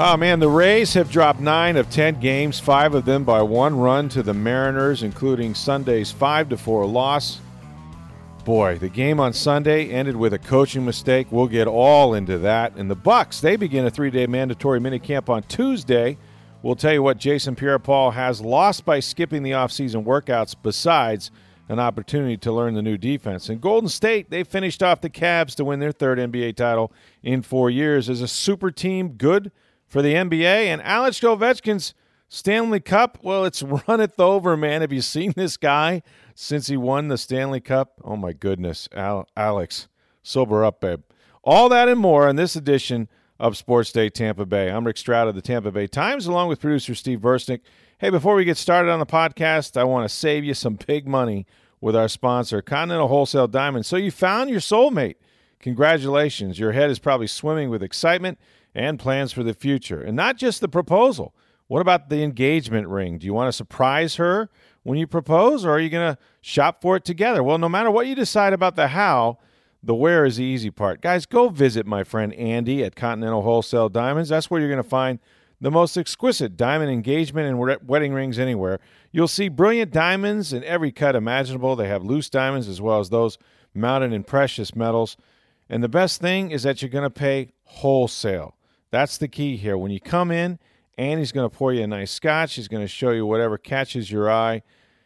Oh man, the Rays have dropped nine of ten games, five of them by one run to the Mariners, including Sunday's five to four loss. Boy, the game on Sunday ended with a coaching mistake. We'll get all into that. And the Bucs, they begin a three-day mandatory minicamp on Tuesday. We'll tell you what Jason Pierre-Paul has lost by skipping the offseason workouts, besides an opportunity to learn the new defense. And Golden State, they finished off the Cavs to win their third NBA title in four years. As a super team, good for the NBA. And Alex Ovechkin's Stanley Cup, well, it's runneth over, man. Have you seen this guy since he won the Stanley Cup? Oh, my goodness. Al- Alex, sober up, babe. All that and more on this edition of Sports Day Tampa Bay. I'm Rick Stroud of the Tampa Bay Times, along with producer Steve Versnick. Hey, before we get started on the podcast, I want to save you some big money with our sponsor, Continental Wholesale Diamonds. So you found your soulmate. Congratulations. Your head is probably swimming with excitement and plans for the future. And not just the proposal. What about the engagement ring? Do you want to surprise her when you propose, or are you going to shop for it together? Well, no matter what you decide about the how, the where is the easy part. Guys, go visit my friend Andy at Continental Wholesale Diamonds. That's where you're going to find the most exquisite diamond engagement and wedding rings anywhere. You'll see brilliant diamonds in every cut imaginable. They have loose diamonds as well as those mounted in precious metals. And the best thing is that you're going to pay wholesale. That's the key here. When you come in, Andy's going to pour you a nice scotch. He's going to show you whatever catches your eye.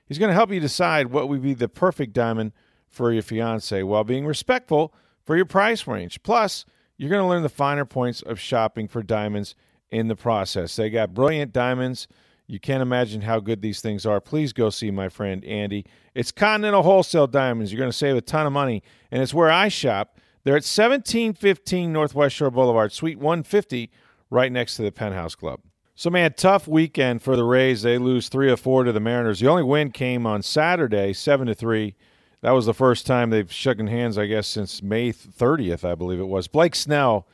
He's going to help you decide what would be the perfect diamond for your fiance while being respectful for your price range. Plus, you're going to learn the finer points of shopping for diamonds in the process. They got brilliant diamonds. You can't imagine how good these things are. Please go see my friend Andy. It's Continental Wholesale Diamonds. You're going to save a ton of money, and it's where I shop. They're at 1715 Northwest Shore Boulevard, Suite 150, right next to the Penthouse Club. So, man, tough weekend for the Rays. They lose three or four to the Mariners. The only win came on Saturday, seven to three. That was the first time they've shaken hands, I guess, since May 30th, I believe it was. Blake Snell,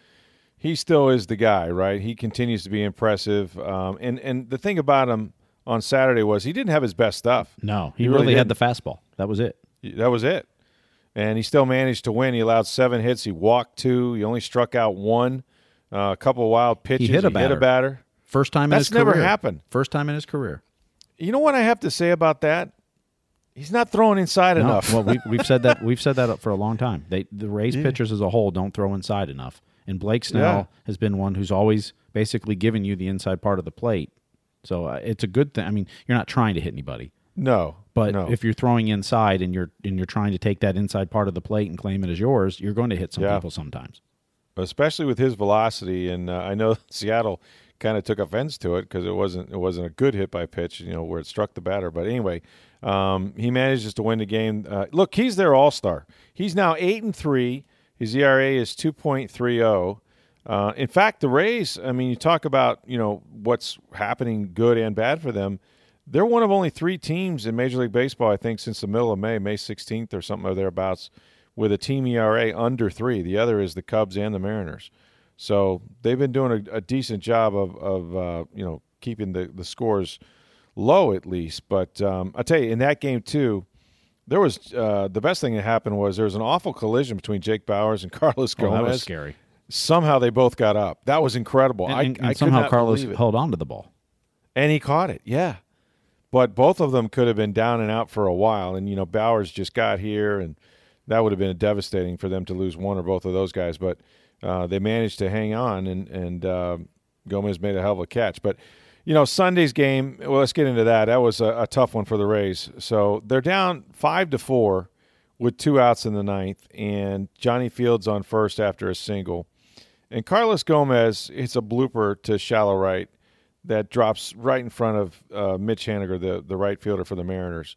he still is the guy, right? He continues to be impressive. Um, and and the thing about him on Saturday was he didn't have his best stuff. No, he, he really, really had the fastball. That was it. That was it and he still managed to win. He allowed seven hits. He walked two. He only struck out one. Uh, a couple of wild pitches. He hit a, he batter. Hit a batter. First time That's in his career. never happened. First time in his career. You know what I have to say about that? He's not throwing inside no, enough. well, we, we've said that we've said that for a long time. They the Rays yeah. pitchers as a whole don't throw inside enough, and Blake Snell yeah. has been one who's always basically given you the inside part of the plate. So uh, it's a good thing. I mean, you're not trying to hit anybody. No, but no. if you're throwing inside and you're and you're trying to take that inside part of the plate and claim it as yours, you're going to hit some yeah. people sometimes. Especially with his velocity, and uh, I know Seattle kind of took offense to it because it wasn't it wasn't a good hit by pitch, you know, where it struck the batter. But anyway, um, he manages to win the game. Uh, look, he's their all star. He's now eight and three. His ERA is two point three zero. Uh, in fact, the Rays. I mean, you talk about you know what's happening, good and bad for them they're one of only three teams in Major League Baseball, I think, since the middle of May, May 16th or something or thereabouts, with a team ERA under three. The other is the Cubs and the Mariners. So they've been doing a, a decent job of, of uh, you know, keeping the, the scores low at least. But um, I tell you, in that game too, there was uh, the best thing that happened was there was an awful collision between Jake Bauers and Carlos Gomez. Oh, that was scary. Somehow they both got up. That was incredible. And, I, and, I somehow Carlos held on to the ball, and he caught it. Yeah, but both of them could have been down and out for a while. And you know, Bauers just got here, and that would have been devastating for them to lose one or both of those guys. But uh, they managed to hang on, and and uh, Gomez made a hell of a catch. But you know, Sunday's game. Well, let's get into that. That was a, a tough one for the Rays. So they're down five to four with two outs in the ninth, and Johnny Fields on first after a single. And Carlos Gomez hits a blooper to shallow right that drops right in front of uh, Mitch Haniger, the, the right fielder for the Mariners.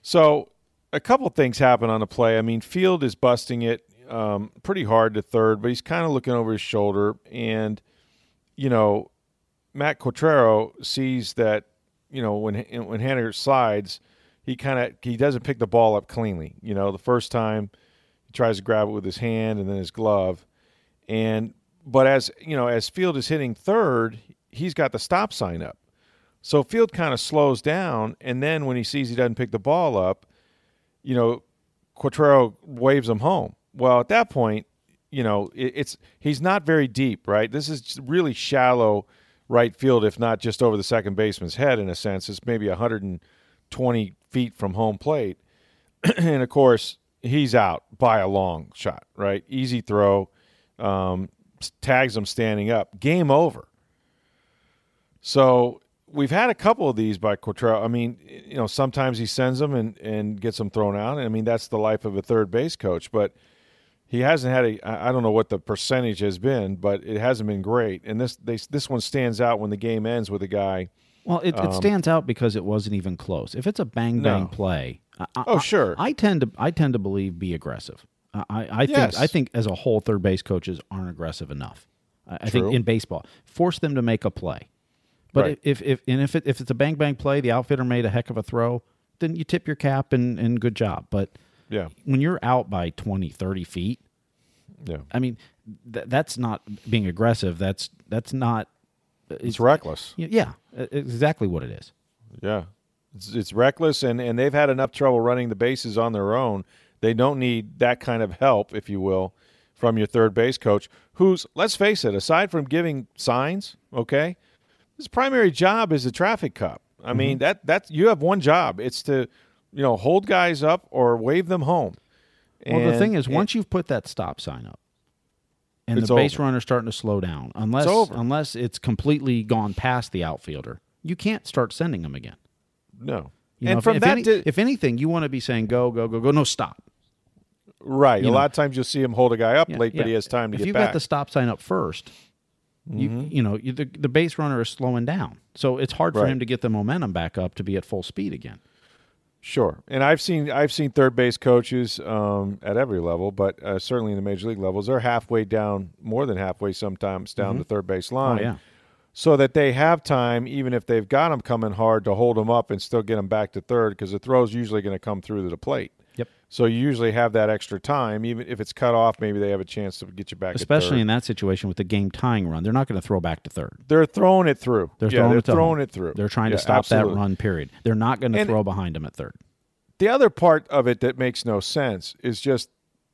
So a couple things happen on the play. I mean, Field is busting it. um, pretty hard to third, but he's kind of looking over his shoulder. And, you know, Matt Quatraro sees that, you know, when when Haniger slides, he kind of he doesn't pick the ball up cleanly. You know, the first time he tries to grab it with his hand and then his glove, and but as you know, as Field is hitting third, he's got the stop sign up. So Field kind of slows down, and then when he sees he doesn't pick the ball up, you know, Quatraro waves him home. Well, at that point, you know, it, it's he's not very deep, right? This is really shallow right field, if not just over the second baseman's head in a sense. It's maybe 120 feet from home plate, and of course he's out by a long shot, right? Easy throw, um, tags him standing up. Game over. So we've had a couple of these by Quatraro. I mean, you know, sometimes he sends them and, and gets them thrown out. I mean, that's the life of a third base coach. But he hasn't had a. I don't know what the percentage has been, but it hasn't been great. And this they, this one stands out when the game ends with a guy. Well, it, um, it stands out because it wasn't even close. If it's a bang bang no. play, I, oh sure, I, I, tend to I tend to believe be aggressive. I, I think yes. I think as a whole, third base coaches aren't aggressive enough. I, I think in baseball, force them to make a play. But right. if if and if it, if it's a bang bang play, the outfitter made a heck of a throw, then you tip your cap and, and good job. But yeah, when you're out by 20, 30 feet, yeah, I mean th- that's not being aggressive. That's that's not. Uh, it's, it's reckless. Yeah, exactly what it is. Yeah, it's, it's reckless, and and they've had enough trouble running the bases on their own. They don't need that kind of help, if you will, from your third base coach, who's let's face it, aside from giving signs, okay his primary job is a traffic cop. I mm-hmm. mean that that you have one job. It's to you know hold guys up or wave them home. Well, and, the thing is, once you've put that stop sign up, and the base runner's starting to slow down, unless it's unless it's completely gone past the outfielder, you can't start sending them again. No. You and know, from if, that, if, any, if anything, you want to be saying go, go, go, go. No, stop. Right. You a know, lot of times you'll see him hold a guy up yeah, late, yeah. but he has time to if get back. If you've got the stop sign up first, mm-hmm. you know you, the the base runner is slowing down, so it's hard for right. him to get the momentum back up to be at full speed again. Sure, and I've seen I've seen third base coaches um, at every level, but uh, certainly in the major league levels, they're halfway down, more than halfway sometimes down mm-hmm. the third base line. Oh, yeah. So that they have time, even if they've got them coming hard, to hold them up and still get them back to third, because the throw's usually going to come through to the plate. So you usually have that extra time, even if it's cut off. Maybe they have a chance to get you back. Especially in that situation with the game tying run, they're not going to throw back to third. They're throwing it through. They're yeah, throwing, they're it, throwing it through. They're trying yeah, to stop absolutely. that run. Period. They're not going to throw behind them at third. The other part of it that makes no sense is just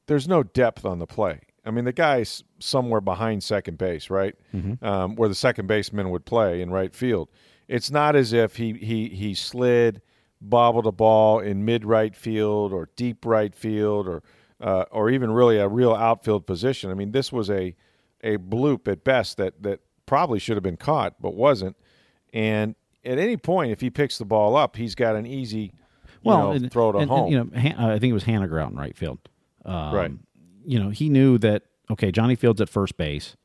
there's no depth on the play. I mean, the guy's somewhere behind second base, right, mm-hmm. um, where the second baseman would play in right field. It's not as if he he he slid bobbled a ball in mid right field or deep right field or uh, or even really a real outfield position. I mean, this was a a bloop at best that that probably should have been caught but wasn't. And at any point, if he picks the ball up, he's got an easy well know, and, throw to and, home. And, you know, uh, I think it was Haniger out in right field. Um, right. You know, he knew that okay, Johnny Fields at first base.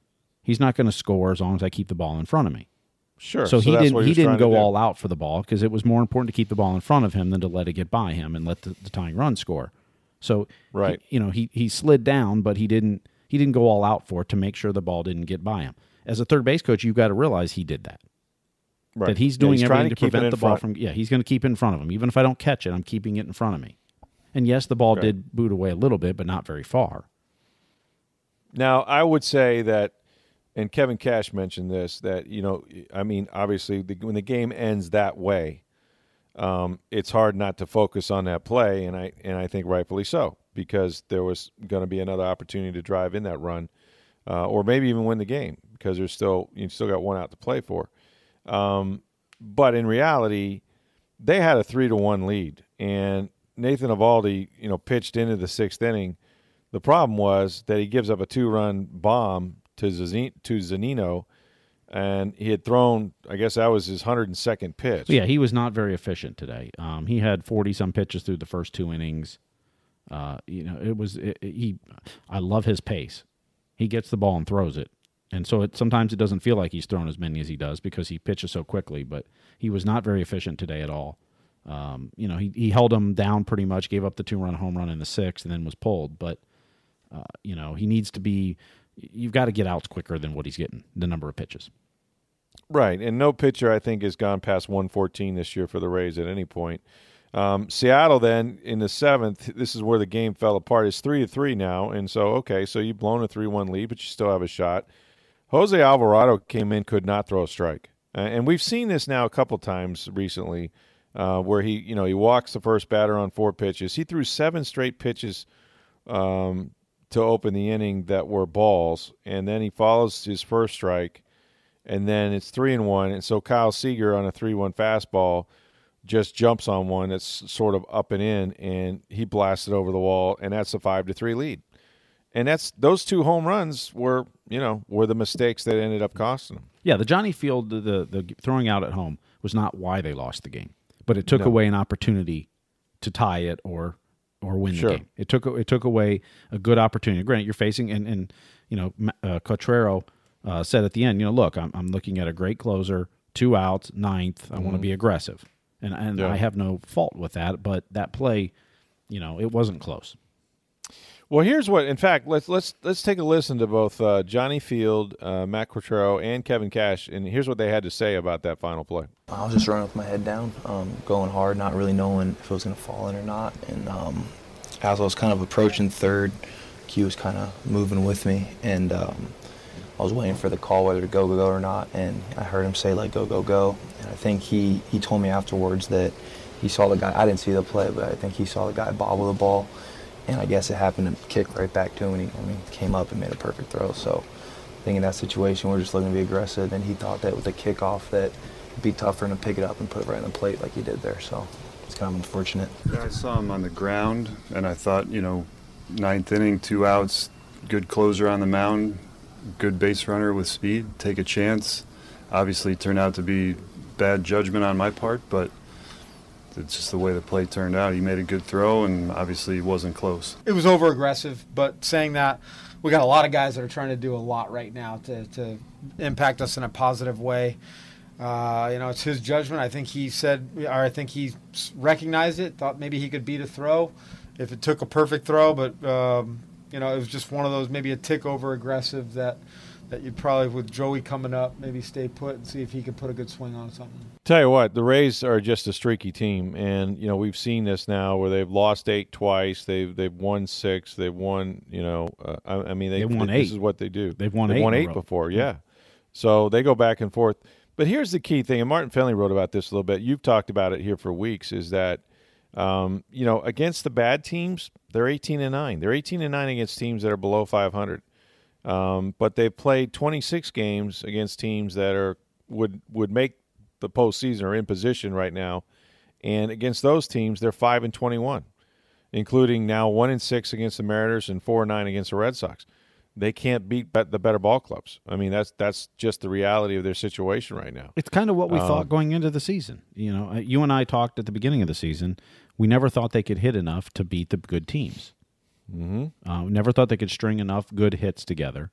He's not going to score as long as I keep the ball in front of me. Sure. So, so he didn't he, he didn't go all out for the ball because it was more important to keep the ball in front of him than to let it get by him and let the, the tying run score. So right, he, you know, he he slid down, but he didn't he didn't go all out for it to make sure the ball didn't get by him. As a third base coach, you've got to realize he did that. Right. That he's doing yeah, he's everything to, to prevent the ball front. from yeah, he's going to keep it in front of him. Even if I don't catch it, I'm keeping it in front of me. And yes, the ball right. did boot away a little bit, but not very far. Now, I would say that and Kevin Cash mentioned this that you know, I mean, obviously, the, when the game ends that way, um, it's hard not to focus on that play, and I and I think rightfully so because there was going to be another opportunity to drive in that run, uh, or maybe even win the game because there's still you still got one out to play for. Um, but in reality, they had a three to one lead, and Nathan Eovaldi, you know, pitched into the sixth inning. The problem was that he gives up a two run bomb to to Zunino, and he had thrown. I guess that was his 102nd pitch. Yeah, he was not very efficient today. Um, he had 40 some pitches through the first two innings. Uh, you know, it was it, it, he. I love his pace. He gets the ball and throws it, and so it, sometimes it doesn't feel like he's thrown as many as he does because he pitches so quickly. But he was not very efficient today at all. Um, you know, he he held him down pretty much, gave up the two run home run in the sixth, and then was pulled. But Uh, you know, he needs to be. You've got to get outs quicker than what he's getting. The number of pitches. Right, and no pitcher I think has gone past 114 this year for the Rays at any point. Um, Seattle then in the seventh, this is where the game fell apart. It's three to three now, and so okay, so you've blown a three-one lead, but you still have a shot. Jose Alvarado came in, could not throw a strike, uh, and we've seen this now a couple times recently, uh, where he, you know, he walks the first batter on four pitches. He threw seven straight pitches um, to open the inning that were balls, and then he follows his first strike and then it's three and one. And so Kyle Seager on a three-one fastball just jumps on one that's sort of up and in, and he blasted over the wall, and that's a five to three lead. And that's those two home runs were you know were the mistakes that ended up costing them. Yeah, the Johnny Field, the the, the throwing out at home was not why they lost the game, but it took no. away an opportunity to tie it or or win sure. the game. It took it took away a good opportunity. Granted, you're facing and and you know uh, Quatraro uh, said at the end, you know, look, I'm, I'm looking at a great closer, two outs, ninth. I mm-hmm. want to be aggressive, and and yeah. I have no fault with that. But that play, you know, it wasn't close. Well, here's what. In fact, let's let's let's take a listen to both uh, Johnny Field, uh, Matt Quatraro, and Kevin Cash, and here's what they had to say about that final play. I was just running with my head down, um, going hard, not really knowing if it was going to fall in or not. And um, as I was kind of approaching third, Q was kind of moving with me, and um, I was waiting for the call whether to go, go, go or not, and I heard him say like go, go, go, and I think he he told me afterwards that he saw the guy. I didn't see the play, but I think he saw the guy bobble the ball, and I guess it happened to kick right back to him. And he, came up and made a perfect throw. So, I think in that situation, we're just looking to be aggressive, and he thought that with a kickoff that it'd be tougher to pick it up and put it right on the plate like he did there. So, it's kind of unfortunate. Yeah, I saw him on the ground, and I thought, you know, ninth inning, two outs, good closer on the mound good base runner with speed, take a chance. Obviously, turned out to be bad judgment on my part, but it's just the way the play turned out. He made a good throw, and obviously he wasn't close. It was over aggressive, but saying that, we got a lot of guys that are trying to do a lot right now to, to impact us in a positive way. Uh, you know, it's his judgment. I think he said, or I think he recognized it, thought maybe he could beat a throw if it took a perfect throw, but um, you know, it was just one of those maybe a tick over aggressive that that you'd probably with Joey coming up maybe stay put and see if he could put a good swing on something. Tell you what, the Rays are just a streaky team, and you know we've seen this now where they've lost eight twice, they've they've won six, they've won. You know, uh, I, I, mean they, they won eight. This is what they do. They've won they've eight. Won eight before, yeah. So they go back and forth. But here's the key thing, and Martin Fennelly wrote about this a little bit. You've talked about it here for weeks. Is that um, you know, against the bad teams, they're 18 and 9. They're 18 and 9 against teams that are below 500. Um, but they've played 26 games against teams that are would would make the postseason or in position right now. And against those teams, they're 5 and 21, including now 1 and 6 against the Mariners and 4 and 9 against the Red Sox. They can't beat the better ball clubs. I mean, that's that's just the reality of their situation right now. It's kind of what we um, thought going into the season. You know, uh, you and I talked at the beginning of the season we never thought they could hit enough to beat the good teams. Mm-hmm. Uh, never thought they could string enough good hits together.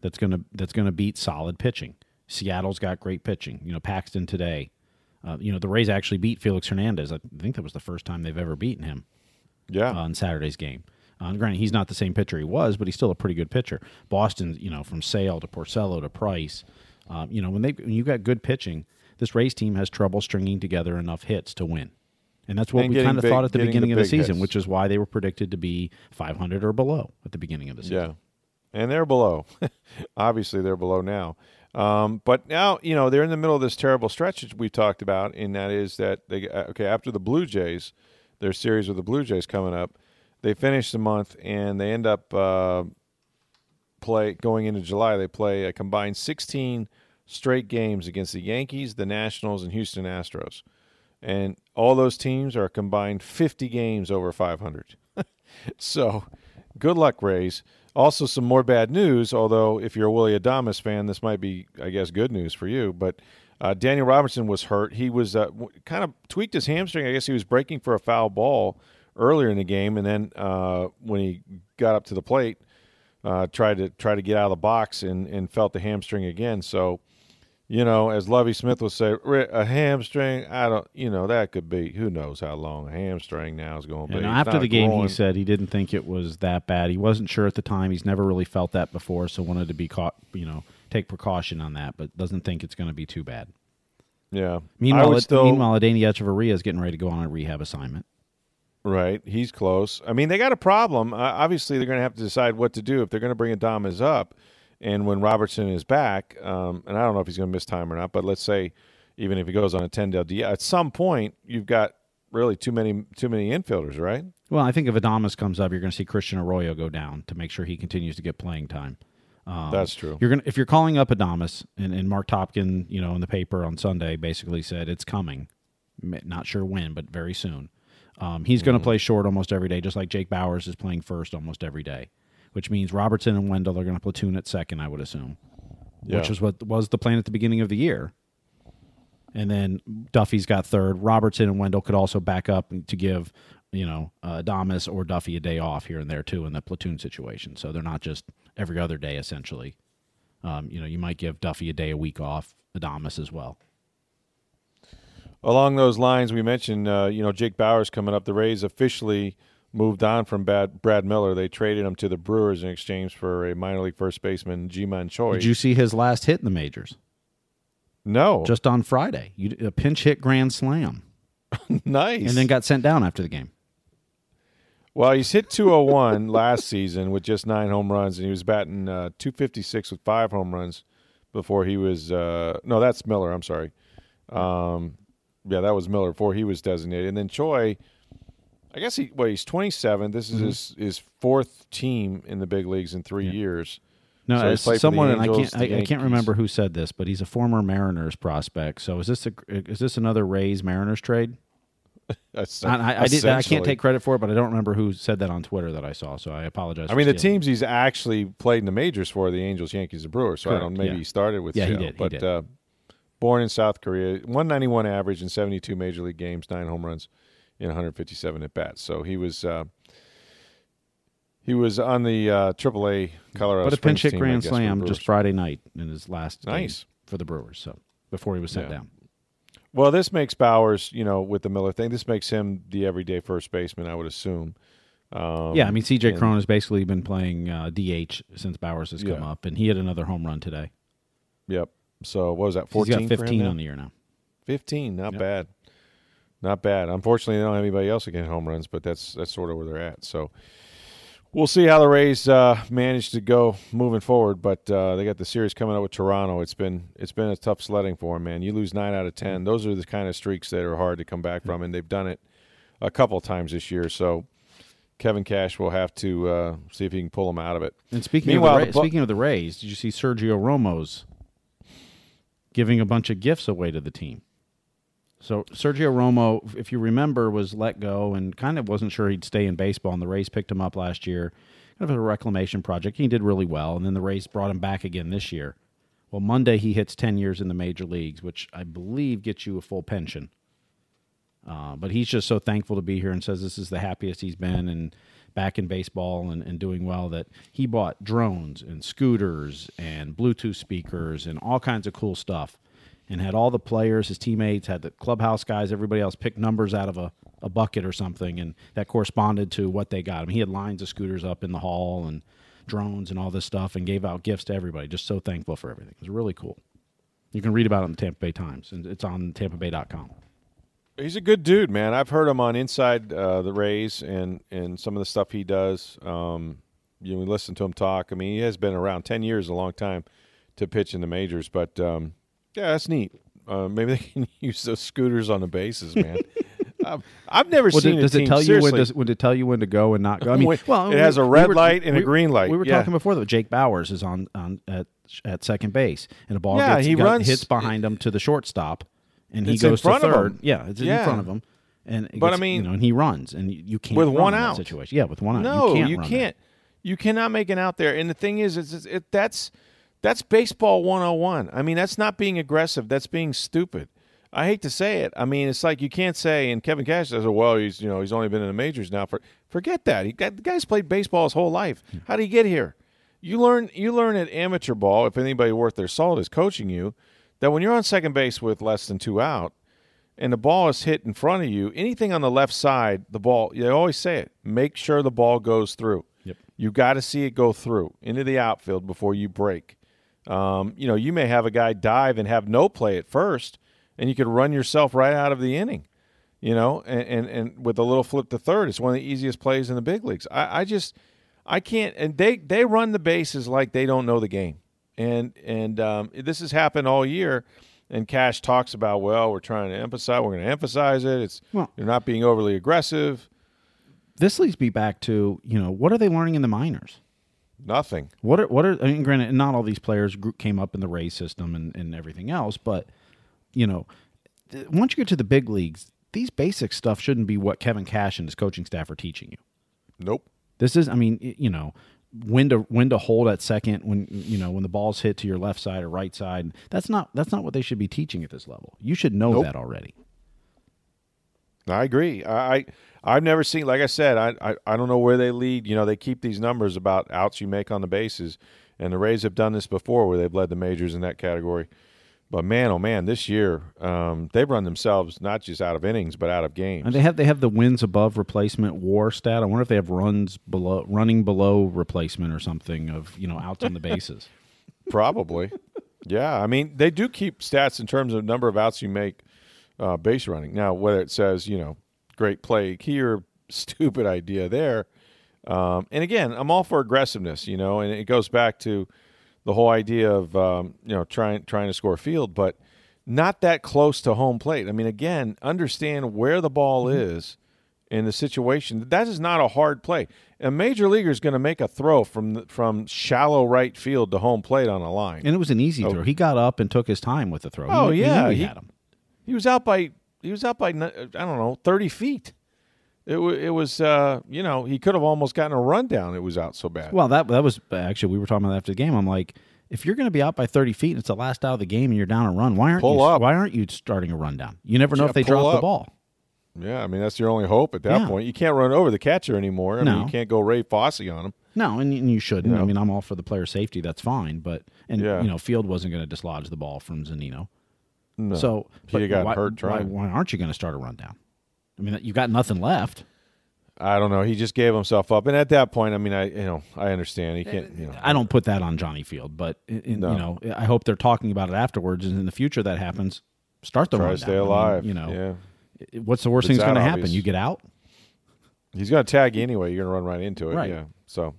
That's gonna that's gonna beat solid pitching. Seattle's got great pitching. You know, Paxton today. Uh, you know, the Rays actually beat Felix Hernandez. I think that was the first time they've ever beaten him. Yeah. On Saturday's game. Uh, granted, he's not the same pitcher he was, but he's still a pretty good pitcher. Boston, you know, from Sale to Porcello to Price, um, you know, when they when you got good pitching, this Rays team has trouble stringing together enough hits to win. And that's what and we kind of big, thought at the beginning the of the season, hits. which is why they were predicted to be 500 or below at the beginning of the season. Yeah. And they're below. Obviously, they're below now. Um, but now, you know, they're in the middle of this terrible stretch that we talked about, and that is that they, uh, okay, after the Blue Jays, their series with the Blue Jays coming up, they finish the month and they end up uh, play going into July. They play a combined 16 straight games against the Yankees, the Nationals, and Houston Astros and all those teams are combined 50 games over 500. so, good luck, Rays. Also, some more bad news. Although, if you're a Willy Adames fan, this might be, I guess, good news for you. But uh, Daniel Robertson was hurt. He was uh, kind of tweaked his hamstring. I guess he was breaking for a foul ball earlier in the game, and then uh, when he got up to the plate, uh, tried to try to get out of the box and, and felt the hamstring again. So you know, as Lovie Smith would say, a hamstring. I don't, you know, that could be. Who knows how long a hamstring now is going to be. And after the game, groin. he said he didn't think it was that bad. He wasn't sure at the time. He's never really felt that before, so wanted to be caught, you know, take precaution on that, but doesn't think it's going to be too bad. yeah. Meanwhile, it, still, meanwhile, Adeiny Hechavarria is getting ready to go on a rehab assignment. Right, he's close. I mean, they got a problem. Uh, obviously, they're going to have to decide what to do if they're going to bring Adames up, and when Robertson is back, um, and I don't know if he's going to miss time or not. But let's say, even if he goes on a ten day deal, at some point you've got really too many too many infielders, right? Well, I think if Adames comes up, you're going to see Christian Arroyo go down to make sure he continues to get playing time. Um, That's true. You're gonna if you're calling up Adames, and, and Marc Topkin, you know, in the paper on Sunday, basically said it's coming. Not sure when, but very soon. Um, he's Mm-hmm. going to play short almost every day, just like Jake Bauers is playing first almost every day, which means Robertson and Wendle are going to platoon at second, I would assume, Yeah. which is what was the plan at the beginning of the year. And then Duffy's got third. Robertson and Wendle could also back up to give, you know, uh, Adames or Duffy a day off here and there too in the platoon situation. So they're not just every other day essentially. Um, you know, you might give Duffy a day a week off, Adames as well. Along those lines, we mentioned, uh, you know, Jake Bauers coming up. The Rays officially moved on from Brad, Brad Miller. They traded him to the Brewers in exchange for a minor league first baseman, Ji-Man Choi. Did you see his last hit in the majors? no, Just on Friday, you, a pinch hit grand slam, nice. and then got sent down after the game. Well, he's hit 201 last season with just nine home runs, and he was batting uh, 256 with five home runs before he was. Uh, no, that's Miller. I'm sorry. Um, yeah, that was Miller before he was designated. And then Choi, I guess he. Well, he's 27. This is his, his fourth team in the big leagues in three years. No, So he's it's played for someone, and I can't, I, I can't remember who said this, but he's a former Mariners prospect. So is this a, is this another Rays Mariners trade? I, I, I did. I can't take credit for it, but I don't remember who said that on Twitter that I saw. So I apologize. I mean, the teams he's actually played in the majors for the Angels, Yankees, the Brewers. So I don't. Correct, Maybe yeah. he started with Yeah, he Seattle, did, he but did. Uh, born in South Korea, 191 average in 72 major league games, nine home runs in 157 at bats. So he was uh, he was on the uh, AAA Colorado. but a pinch hit grand slam just Friday night in his last game Nice. for the Brewers. So before he was sent Yeah. down. Well, this makes Bauers, you know, with the Miller thing, this makes him the everyday first baseman, I would assume. Um, yeah, I mean, C.J. Cron has basically been playing uh, DH since Bauers has come Yeah. up, and he had another home run today. Yep. So what was that? He's 14 got for him 15 now? on the year now. 15, not Yep. bad. Not bad. Unfortunately, they don't have anybody else getting home runs, but that's that's sort of where they're at. So we'll see how the Rays uh, manage to go moving forward. But uh, they got the series coming up with Toronto. It's been it's been a tough sledding for them, man. You lose nine out of ten. Those are the kind of streaks that are hard to come back from, and they've done it a couple times this year. So Kevin Cash will have to uh, see if he can pull them out of it. And speaking Meanwhile, of the the Ra- Bu- speaking of the Rays, did you see Sergio Romo's giving a bunch of gifts away to the team? So Sergio Romo, if you remember, was let go and kind of wasn't sure he'd stay in baseball, and the Rays picked him up last year, kind of a reclamation project. He did really well, and then the Rays brought him back again this year. Well, Monday he hits ten years in the major leagues, which I believe gets you a full pension. Uh, but he's just so thankful to be here and says this is the happiest he's been and back in baseball and, and doing well that he bought drones and scooters and Bluetooth speakers and all kinds of cool stuff and had all the players, his teammates, had the clubhouse guys, everybody else pick numbers out of a, a bucket or something and that corresponded to what they got. I mean, he had lines of scooters up in the hall and drones and all this stuff and gave out gifts to everybody. Just so thankful for everything. It was really cool. You can read about it in the Tampa Bay Times and it's on tampabay.com. He's a good dude, man. I've heard him on Inside uh, the Rays and and some of the stuff he does. Um, you know, we listen to him talk. I mean, he has been around ten years, a long time to pitch in the majors. But um, yeah, that's neat. Uh, maybe they can use those scooters on the bases, man. I've, I've never Well, seen does, does it tell you when does, when to tell you when to go and not go? I mean, well, it has a red light and a green light, We were yeah. talking before that Jake Bauers is on on at at second base, and a ball Yeah, gets, he got- runs- hits behind him to the shortstop, and he goes to third. him. Yeah, it's Yeah. in front of him, and But I mean- you know, and he runs, and you, can't With run one in that out. situation. Yeah, with one out, No, you can't. you can't. You cannot make an out there. And the thing is, is, is it, that's that's baseball 101. I mean, that's not being aggressive. That's being stupid. I hate to say it. I mean, it's like you can't say. And Kevin Cash says, oh, "Well, he's you know he's only been in the majors now for." Forget that. He got, the guy's played baseball his whole life. Hmm. How did he get here? You learn you learn at amateur ball. If anybody worth their salt is coaching you, that when you're on second base with less than two out and the ball is hit in front of you, anything on the left side, the ball, they always say it, make sure the ball goes through. Yep. You got to see it go through into the outfield before you break. Um, you know, you may have a guy dive and have no play at first, and you could run yourself right out of the inning. You know, and, and, and with a little flip to third, it's one of the easiest plays in the big leagues. I, I just I can't and they they run the bases like they don't know the game. And and um, this has happened all year. And Cash talks about, well, we're trying to emphasize, we're going to emphasize it. It's Well- you're not being overly aggressive. This leads me back to you know what are they learning in the minors? Nothing. What are what are? I mean, granted, not all these players came up in the Rays system and, and everything else, but you know, th- once you get to the big leagues, these basic stuff shouldn't be what Kevin Cash and his coaching staff are teaching you. Nope. This is, I mean, you know, when to when to hold at second when you know when the ball's hit to your left side or right side. That's not that's not what they should be teaching at this level. You should know Nope. that already. I agree. I, I I've never seen like I said, I, I I don't know where they lead. You know, they keep these numbers about outs you make on the bases. And the Rays have done this before where they've led the majors in that category. But man, oh man, this year um, they've run themselves not just out of innings, but out of games. And they have they have the wins above replacement WAR stat. I wonder if they have runs below running below replacement or something of you know outs on the bases. Probably. yeah. I mean, they do keep stats in terms of number of outs you make uh, base running. Now, whether it says, you know, great play here, stupid idea there. Um, and again, I'm all for aggressiveness, you know, and it goes back to the whole idea of, um, you know, trying, trying to score field, but not that close to home plate. I mean, again, understand where the ball is in the situation. That is not a hard play. A major leaguer is going to make a throw from the, from shallow right field to home plate on a line. And it was an easy throw. He got up and took his time with the throw. Oh, he yeah, he, he- had him. He was out by he was out by I don't know thirty feet. It wa it was uh, you know he could have almost gotten a rundown. It was out so bad. Well, that that was actually we were talking about after the game. I'm like, if you're going to be out by 30 feet and it's the last out of the game and you're down a run, why aren't Pull you up. why aren't you starting a rundown? You never know Yeah, if they drop the ball. yeah, I mean that's your only hope at that Yeah. point. You can't run over the catcher anymore. I mean No. you can't go Ray Fosse on him. No, and, and you shouldn't. I mean, I'm all for the player safety. That's fine, but and Yeah. you know, Field wasn't going to dislodge the ball from Zunino. No. So, He but got why, hurt trying. why aren't you going to start a rundown? I mean, you've got nothing left. I don't know. He just gave himself up, and at that point, I mean, I you know I understand. He can't. You know, I don't put that on Johnny Field, but in, in- No. you know, I hope they're talking about it afterwards, and in the future that happens, start the try rundown. to stay I mean, alive. you know, yeah. what's the worst It's thing's going to happen? You get out. He's going to tag you anyway. You're going to run right into it. Right. Yeah. So,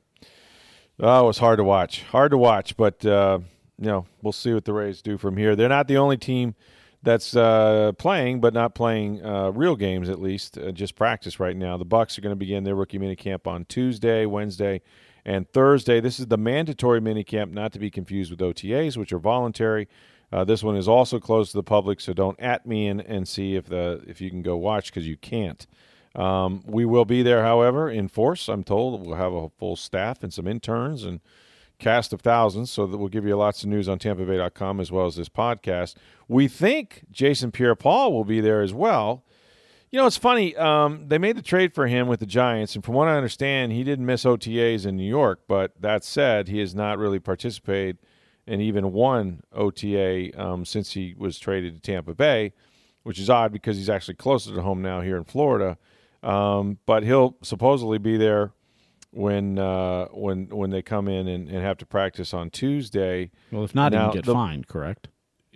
oh, it was hard to watch. Hard to watch, but uh, you know, we'll see what the Rays do from here. They're not the only team that's uh, playing, but not playing uh, real games at least. Uh, just practice right now. The Bucs are going to begin their rookie minicamp on Tuesday, Wednesday, and Thursday. This is the mandatory minicamp, not to be confused with OTAs, which are voluntary. Uh, this one is also closed to the public, so don't at me and, and see if the if you can go watch because you can't. Um, we will be there, however, in force. I'm told we'll have a full staff and some interns and cast of thousands, so that we'll give you lots of news on TampaBay.com as well as this podcast. We think Jason Pierre-Paul will be there as well. You know, it's funny. Um, they made the trade for him with the Giants, and from what I understand, he didn't miss OTAs in New York. But that said, he has not really participated in even one OTA um, since he was traded to Tampa Bay, which is odd because he's actually closer to home now here in Florida. Um, but he'll supposedly be there when uh, when when they come in and, and have to practice on Tuesday. Well, if not, Now, you can get the- fined. Correct.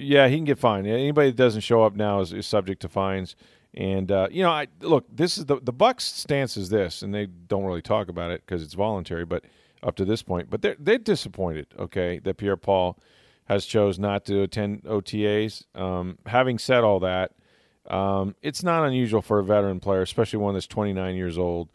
Yeah, he can get fined. Anybody that doesn't show up now is, is subject to fines. And uh, you know, I look. This is the the Bucs' stance is this, and they don't really talk about it because it's voluntary. But up to this point, but they're they're disappointed. Okay, that Pierre Paul has chose not to attend OTAs. Um, having said all that, um, it's not unusual for a veteran player, especially one that's 29 years old,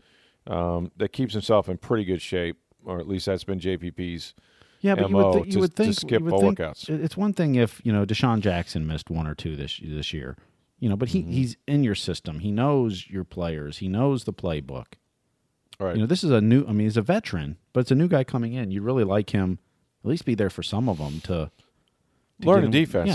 um, that keeps himself in pretty good shape, or at least that's been JPP's. Yeah, but you would, thi- you to- would think skip you would all think workouts. It's one thing if you know DeSean Jackson missed one or two this this year, you know, but he, Mm-hmm. he's in your system. He knows your players. He knows the playbook. All right. You know, this is a new. I mean, he's a veteran, but it's a new guy coming in. You'd really like him. At least be there for some of them to, to Learn the defense. Yeah,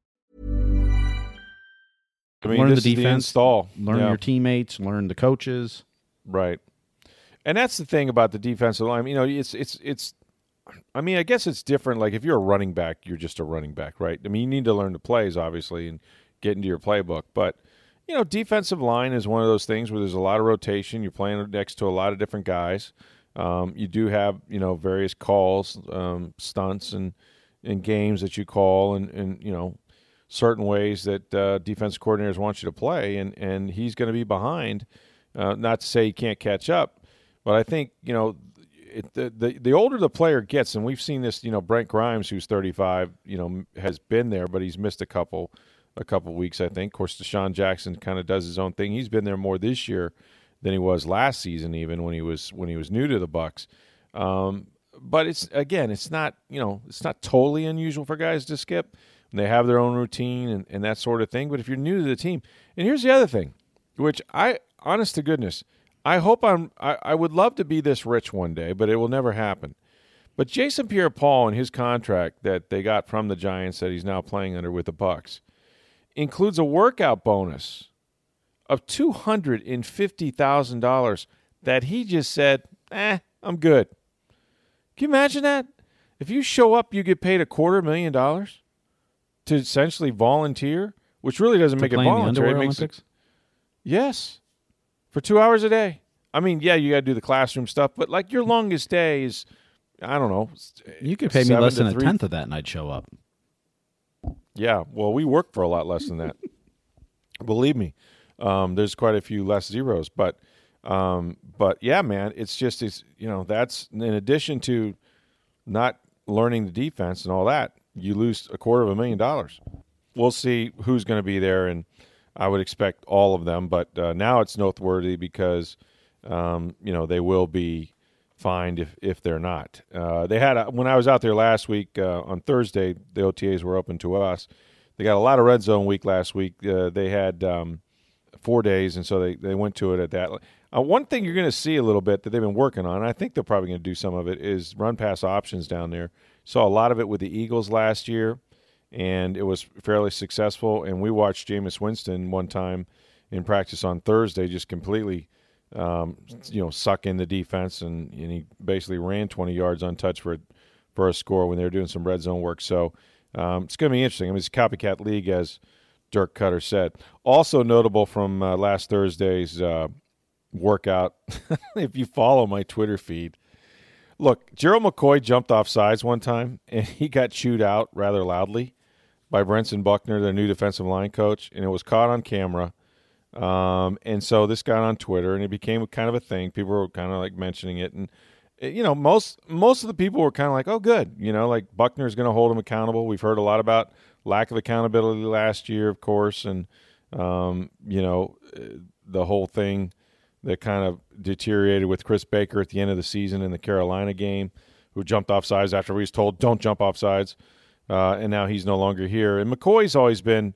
I mean, learn the defense, install. learn Yeah. your teammates, learn the coaches. Right. And that's the thing about the defensive line. You know, it's it's it's I mean, I guess it's different. Like if you're a running back, you're just a running back, right? I mean, you need to learn the plays, obviously, and get into your playbook. But you know, defensive line is one of those things where there's a lot of rotation. You're playing next to a lot of different guys. Um, you do have you know various calls, um, stunts, and and games that you call, and and you know certain ways that uh, defense coordinators want you to play, and and he's going to be behind. Uh, not to say he can't catch up, but I think you know it, the, the the older the player gets, and we've seen this. You know, Brent Grimes, who's 35, you know, has been there, but he's missed a couple a couple weeks. I think. Of course, DeSean Jackson kind of does his own thing. He's been there more this year than he was last season, even when he was when he was new to the Bucs. Um, but it's again, it's not you know, it's not totally unusual for guys to skip. They have their own routine and, and that sort of thing. But if you're new to the team, and here's the other thing, which I, honest to goodness, I hope I'm. I, I would love to be this rich one day, but it will never happen. But Jason Pierre-Paul and his contract that they got from the Giants that he's now playing under with the Bucs includes a workout bonus of two hundred and fifty thousand dollars that he just said, "Eh, I'm good." Can you imagine that? If you show up, you get paid a quarter million dollars to essentially volunteer, which really doesn't make it play in the voluntary. It makes it- Yes. For two hours a day. I mean, yeah, you got to do the classroom stuff, but like your longest day is, I don't know. You could pay me less than a tenth of that, and I'd show up. Yeah. Well, we work for a lot less than that. Believe me. Um, there's quite a few less zeros, but, um, but yeah, man, it's just, it's, you know, that's in addition to not learning the defense and all that, you lose a quarter of a million dollars. We'll see who's going to be there, and I would expect all of them. But uh, now it's noteworthy because um, you know they will be fined if if they're not. Uh, they had a, when I was out there last week uh, on Thursday, the OTAs were open to us. They got a lot of red zone week last week. Uh, they had um, four days, and so they, they went to it at that. Uh, one thing you're going to see a little bit that they've been working on, I think they're probably going to do some of it, is run pass options down there. Saw a lot of it with the Eagles last year, and it was fairly successful. And we watched Jameis Winston one time in practice on Thursday, just completely, um, you know, suck in the defense, and, and he basically ran 20 yards untouched for for a score when they were doing some red zone work. So um, it's going to be interesting. I mean, it's a copycat league, as Dirk Koetter said. Also notable from uh, last Thursday's uh, workout, if you follow my Twitter feed, look, Gerald McCoy jumped off sides one time and he got chewed out rather loudly by Brentson Buckner, their new defensive line coach, and it was caught on camera. Um, and so this got on Twitter and it became kind of a thing. People were kind of like mentioning it, and eh, you know, most most of the people were kind of like, "Oh, good," you know, like Buckner's going to hold him accountable. We've heard a lot about lack of accountability last year, of course, and um, you know, eh, the whole thing that kind of deteriorated with Chris Baker at the end of the season in the Carolina game, who jumped off sides after he was told, "Don't jump off sides," uh, and now he's no longer here. And McCoy's always been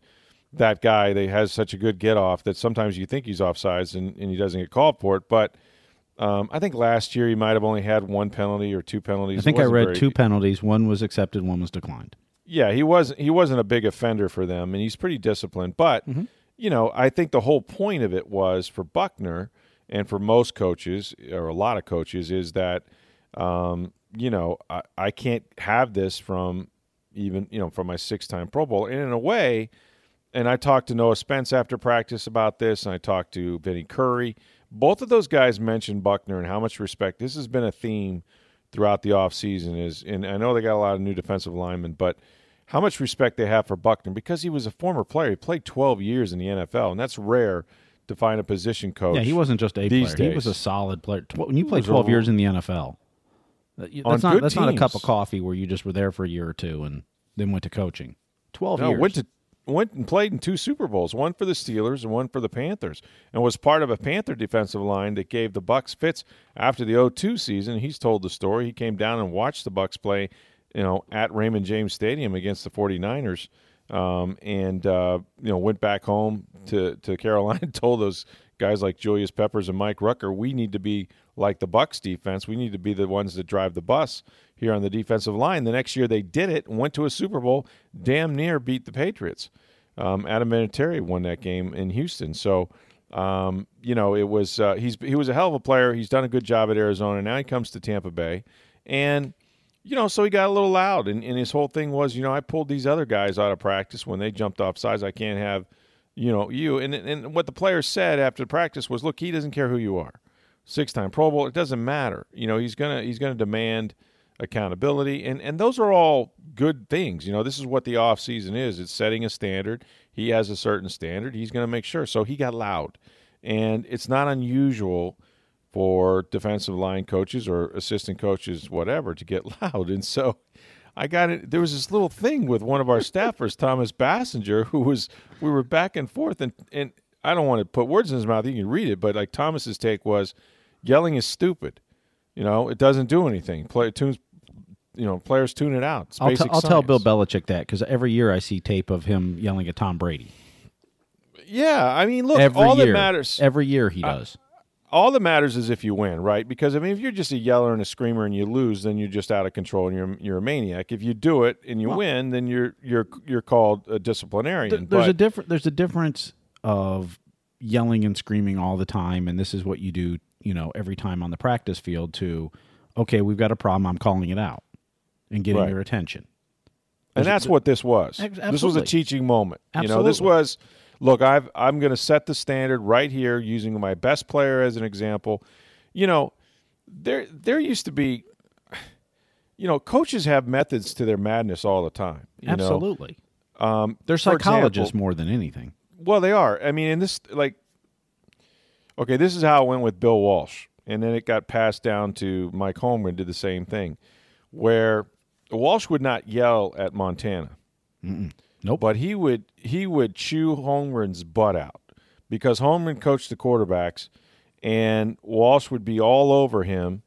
that guy that has such a good get off that sometimes you think he's offsides and, and he doesn't get called for it. But um, I think last year he might have only had one penalty or two penalties. I think I read very- two penalties. One was accepted, one was declined. Yeah, he was he wasn't a big offender for them, and he's pretty disciplined. But you know, I think the whole point of it was for Buckner and for most coaches or a lot of coaches is that um, you know I, I can't have this from even you know from my six time Pro Bowl, and in a way. And I talked to Noah Spence after practice about this, and I talked to Vinny Curry. Both of those guys mentioned Buckner and how much respect. This has been a theme throughout the offseason is and I know they got a lot of new defensive linemen, but how much respect they have for Buckner because he was a former player. He played 12 years in the NFL, and that's rare to find a position coach. Yeah, he wasn't just a player. He was a solid player. When you play 12 years in the NFL, that's not that's not a cup of coffee where you just were there for a year or two and then went to coaching. 12 No, years. went to went and played in two Super Bowls, one for the Steelers and one for the Panthers, and was part of a Panther defensive line that gave the Bucs fits after the 0-2 season. He's told the story. He came down and watched the Bucs play, you know, at Raymond James Stadium against the 49ers. Um, and uh, you know went back home to, to Carolina told those guys like Julius Peppers and Mike Rucker, we need to be like the Bucs defense. We need to be the ones that drive the bus here on the defensive line. The next year they did it and went to a Super Bowl, damn near beat the Patriots. Um, Adam Vinatieri won that game in Houston. So, um, you know, it was uh, he's he was a hell of a player. He's done a good job at Arizona. Now he comes to Tampa Bay, and you know, so he got a little loud. And, and his whole thing was, you know, I pulled these other guys out of practice when they jumped off sides. I can't have, you know, you. And and what the players said after the practice was, look, he doesn't care who you are, six time Pro Bowl. It doesn't matter. You know, he's gonna he's gonna demand accountability and and those are all good things you know this is what the off season is it's setting a standard he has a certain standard he's to make sure so he got loud and it's not unusual for defensive line coaches or assistant coaches whatever to get loud and so I got it. There was this little thing with one of our staffers, Thomas Bassinger, who was we were back and forth, and and I don't want to put words in his mouth. You can read it, but like Thomas's take was, yelling is stupid. You know, it doesn't do anything. Play tunes you know players tune it out. It's I'll, t- I'll tell Bill. Belichick that because every year I see tape of him yelling at Tom Brady. Yeah, I mean, look, every all year, that matters. Every year he does. All that matters is if you win, right? Because I mean, if you're just a yeller and a screamer and you lose, then you're just out of control and you're you're a maniac. If you do it and you win, then you're you're you're called a disciplinarian. Th- there's But- a different. There's a difference of yelling and screaming all the time, and this is what you do. You know, every time on the practice field. To okay, we've got a problem. I'm calling it out and getting Right. your attention. and that's what this was. Ex- This was a teaching moment. You know, this was look. I've I'm going to set the standard right here using my best player as an example. You know, there there used to be. You know, coaches have methods to their madness all the time. You know? Absolutely. Um, They're psychologists example- more than anything. Well, they are. I mean, in this, like, okay, this is how it went with Bill Walsh, and then it got passed down to Mike Holmgren. Did the same thing, where Walsh would not yell at Montana, Nope. but he would he would chew Holmgren's butt out because Holmgren coached the quarterbacks, and Walsh would be all over him,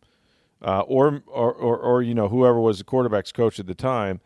uh, or, or or or you know whoever was the quarterbacks coach at the time,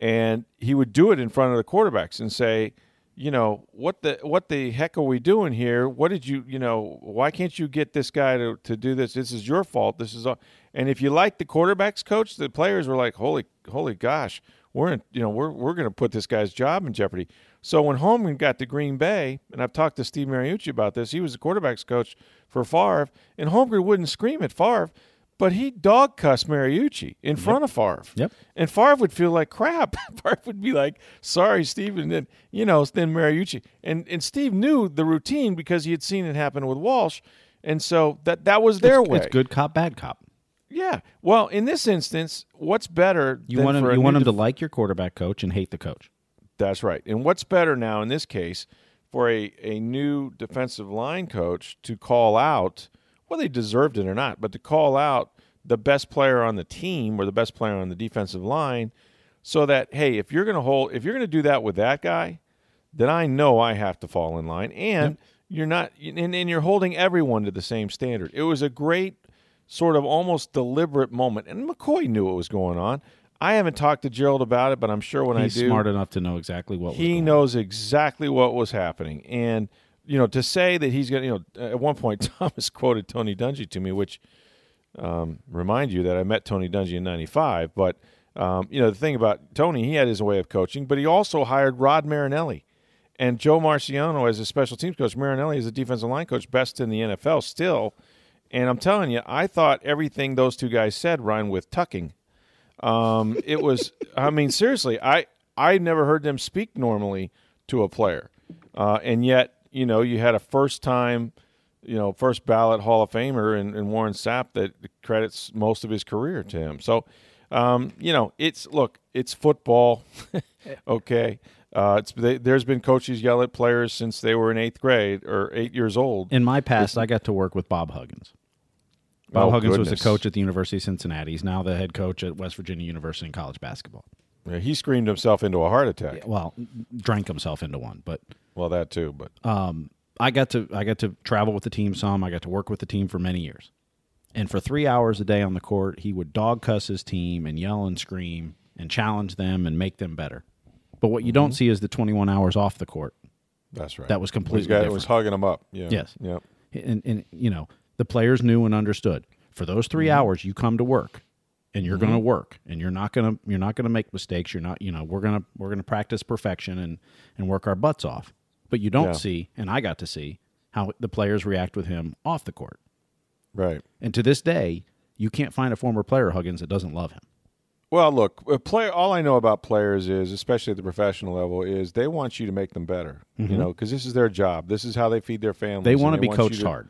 and he would do it in front of the quarterbacks and say, you know, what the what the heck are we doing here? What did you you know? Why can't you get this guy to, to do this? This is your fault. This is all. And if you like the quarterbacks coach, the players were like, holy holy gosh, we're in, you know we're we're going to put this guy's job in jeopardy. So when Holmgren got to Green Bay, and I've talked to Steve Mariucci about this, he was the quarterbacks coach for Favre, and Holmgren wouldn't scream at Favre, but he dog cussed Mariucci in front of Favre. Yep. And Favre would feel like crap. Favre would be like, "Sorry, Steve," and then you know, then Mariucci, and and Steve knew the routine because he had seen it happen with Walsh, and so that that was their it's, way. It's good cop, bad cop. Yeah. Well, in this instance, what's better? You want him. You want him to like your quarterback coach and hate the coach. That's right. And what's better now in this case for a, a new defensive line coach to call out, whether they deserved it or not, but to call out the best player on the team or the best player on the defensive line so that, hey, if you're going to hold, if you're going to do that with that guy, then I know I have to fall in line. And you're not, and, and you're holding everyone to the same standard. It was a great sort of almost deliberate moment. And McCoy knew what was going on. I haven't talked to Gerald about it, but I'm sure when He's I do, smart enough to know exactly what was he knows exactly what was happening and you know to say that he's going to you know at one point thomas quoted tony dungy to me which um, remind you that i met tony dungy in 95 but um, you know the thing about tony he had his way of coaching but he also hired rod marinelli and joe marciano as a special teams coach marinelli is a defensive line coach best in the nfl still and i'm telling you i thought everything those two guys said rhymed with tucking um, it was, I mean, seriously, I I never heard them speak normally to a player, uh, and yet you know you had a first time, you know, first ballot Hall of Famer in, in Warren Sapp that credits most of his career to him. So, um, you know, it's look, it's football, okay. Uh, it's they, there's been coaches yell at players since they were in eighth grade or eight years old. In my past, I got to work with Bob Huggins. Bob Oh, Huggins was goodness. the coach at the University of Cincinnati. He's now the head coach at West Virginia University in college basketball. Yeah, he screamed himself into a heart attack. Well, drank himself into one, but Well, that too, but um, I got to I got to travel with the team some. I got to work with the team for many years, and for three hours a day on the court, he would dog cuss his team and yell and scream and challenge them and make them better. But what you don't see is the 21 hours off the court. that's right. That was completely guy different. was hugging him up. Yeah. Yes. Yep. and, and you know the players knew and understood for those 3 Mm-hmm. hours you come to work and you're going to work and you're not going to you're not going to make mistakes you're not you know we're going to we're going to practice perfection and and work our butts off but you don't Yeah. see and I got to see how the players react with him off the court Right. and to this day you can't find a former player Huggins that doesn't love him Well, look, a player. All I know about players is, especially at the professional level, is they want you to make them better. You know, because this is their job. This is how they feed their families. Mm-hmm. they want to be coached to- hard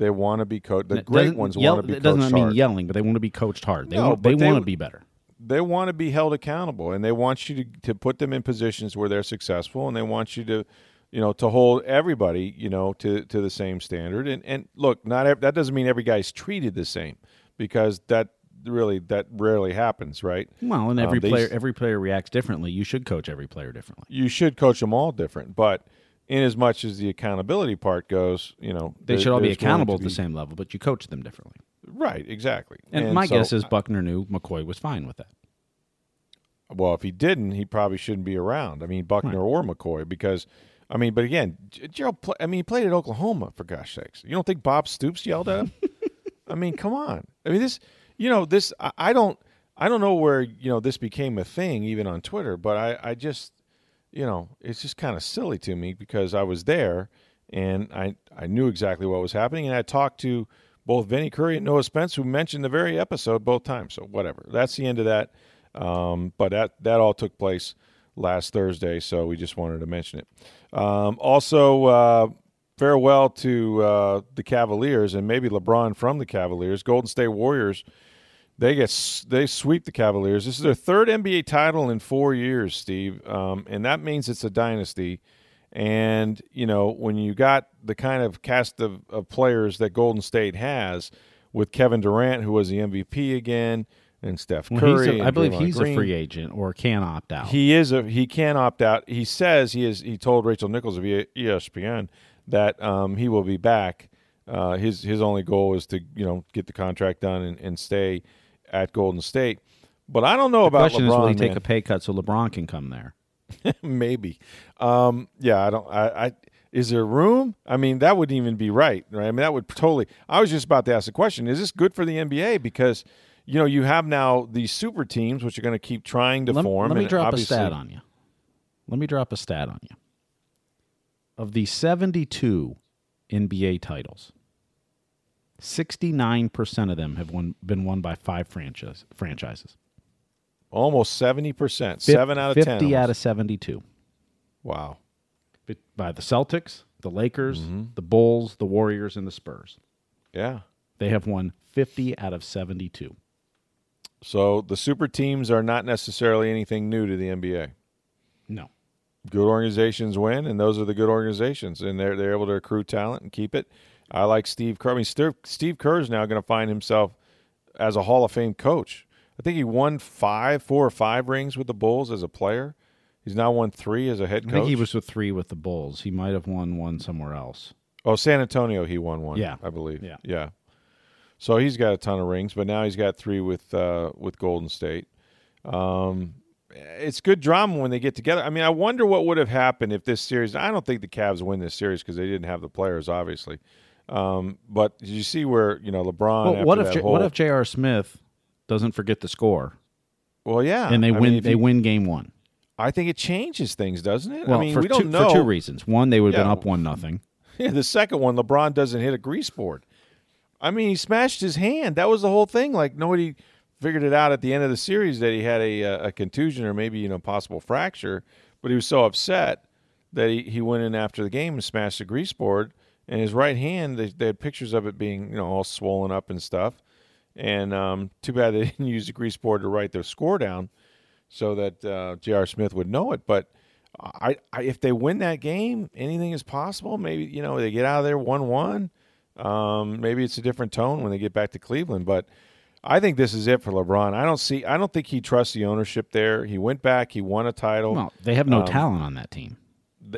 They want to be coached. The great ones yell- want to be it doesn't coached mean hard. yelling but they want to be coached hard. They No, want they, they want to be better. they want to be held accountable and they want you to, to put them in positions where they're successful and they want you to you know to hold everybody you know to to the same standard. And and look not ev- that doesn't mean every guy's treated the same because that really that rarely happens right? Well and Um, every they player every player reacts differently. You should coach every player differently. You should coach them all different but in as much as the accountability part goes you know they there- should all be accountable at the same level but you coach them differently right exactly And, my so- guess is Buckner knew McCoy was fine with that. Well, if he didn't, he probably shouldn't be around. I mean, Buckner or McCoy, because I mean, but again, Gerald. Pl- I mean, he played at Oklahoma for gosh sakes. You don't think Bob Stoops yelled at him? I mean, come on. I mean, this. You know, this. I, I don't. I don't know where you know this became a thing, even on Twitter. But I, I just, you know, it's just kind of silly to me because I was there and I, I knew exactly what was happening, and I talked to both Vinny Curry and Noah Spence, who mentioned the very episode both times. So whatever. That's the end of that. Um, but that that all took place last Thursday, so we just wanted to mention it. Um, also, uh, farewell to uh, the Cavaliers and maybe LeBron from the Cavaliers. Golden State Warriors. They get they sweep the Cavaliers. This is their third NBA title in four years, Steve, um, and that means it's a dynasty. And you know when you got the kind of cast of, of players that Golden State has, with Kevin Durant, who was the MVP again, and Steph Curry. he's a, and I believe Draymond he's Green. a free agent or can opt out. He is a he can opt out. He says he is. He told Rachel Nichols of ESPN that um, he will be back. Uh, his his only goal is to you know get the contract done and, and stay at Golden State. But I don't know the about question LeBron. is, will he take a pay cut so LeBron can come there? Maybe. Um, yeah, I don't. I, I is there room? I mean, that wouldn't even be right, right? I mean, that would totally. I was just about to ask the question: Is this good for the NBA? Because you know you have now these super teams which are going to keep trying to Let, form. let me drop a stat on you. Let me drop a stat on you. Of the 72 NBA titles, 69% of them have won, been won by five franchise, franchises. Almost seventy percent, Fif- seven out of 50 ten. out of 72. wow. By the Celtics, the Lakers, Mm-hmm. the Bulls, the Warriors, and the Spurs. Yeah. They have won 50 out of 72. So the super teams are not necessarily anything new to the NBA. No. Good organizations win, and those are the good organizations, and they're they're able to recruit talent and keep it. I like Steve Kerr. I mean, Steve, Steve Kerr is now going to find himself as a Hall of Fame coach. I think he won five, four or five rings with the Bulls as a player. He's now won three as a head I coach. think he was with three with the Bulls. He might have won one somewhere else. Oh, San Antonio, he won one. Yeah. I believe. Yeah. yeah. So he's got a ton of rings, but now he's got three with uh, with Golden State. Um, it's good drama when they get together. I mean, I wonder what would have happened if this series. I don't think the Cavs win this series because they didn't have the players, obviously. Um, but did you see where you know LeBron? Well, what if J- whole, what if J.R. Smith doesn't forget the score Well, yeah, and they I win mean, they you- win game one? I think it changes things, doesn't it? Well, I mean, for we don't two, know for two reasons. One, they would have Yeah. been up one nothing. Yeah, the second one, LeBron doesn't hit a grease board. I mean, he smashed his hand. That was the whole thing. Like nobody figured it out at the end of the series that he had a uh, a contusion or maybe you know possible fracture. But he was so upset that he, he went in after the game and smashed the grease board. And his right hand, they, they had pictures of it being you know all swollen up and stuff. And um, too bad they didn't use the grease board to write their score down so that uh, J.R. Smith would know it. But I, I, if they win that game, anything is possible. Maybe you know they get out of there one one. Um, maybe it's a different tone when they get back to Cleveland. But I think this is it for LeBron. I don't see. I don't think he trusts the ownership there. He went back. He won a title. Well, they have no Um, talent on that team.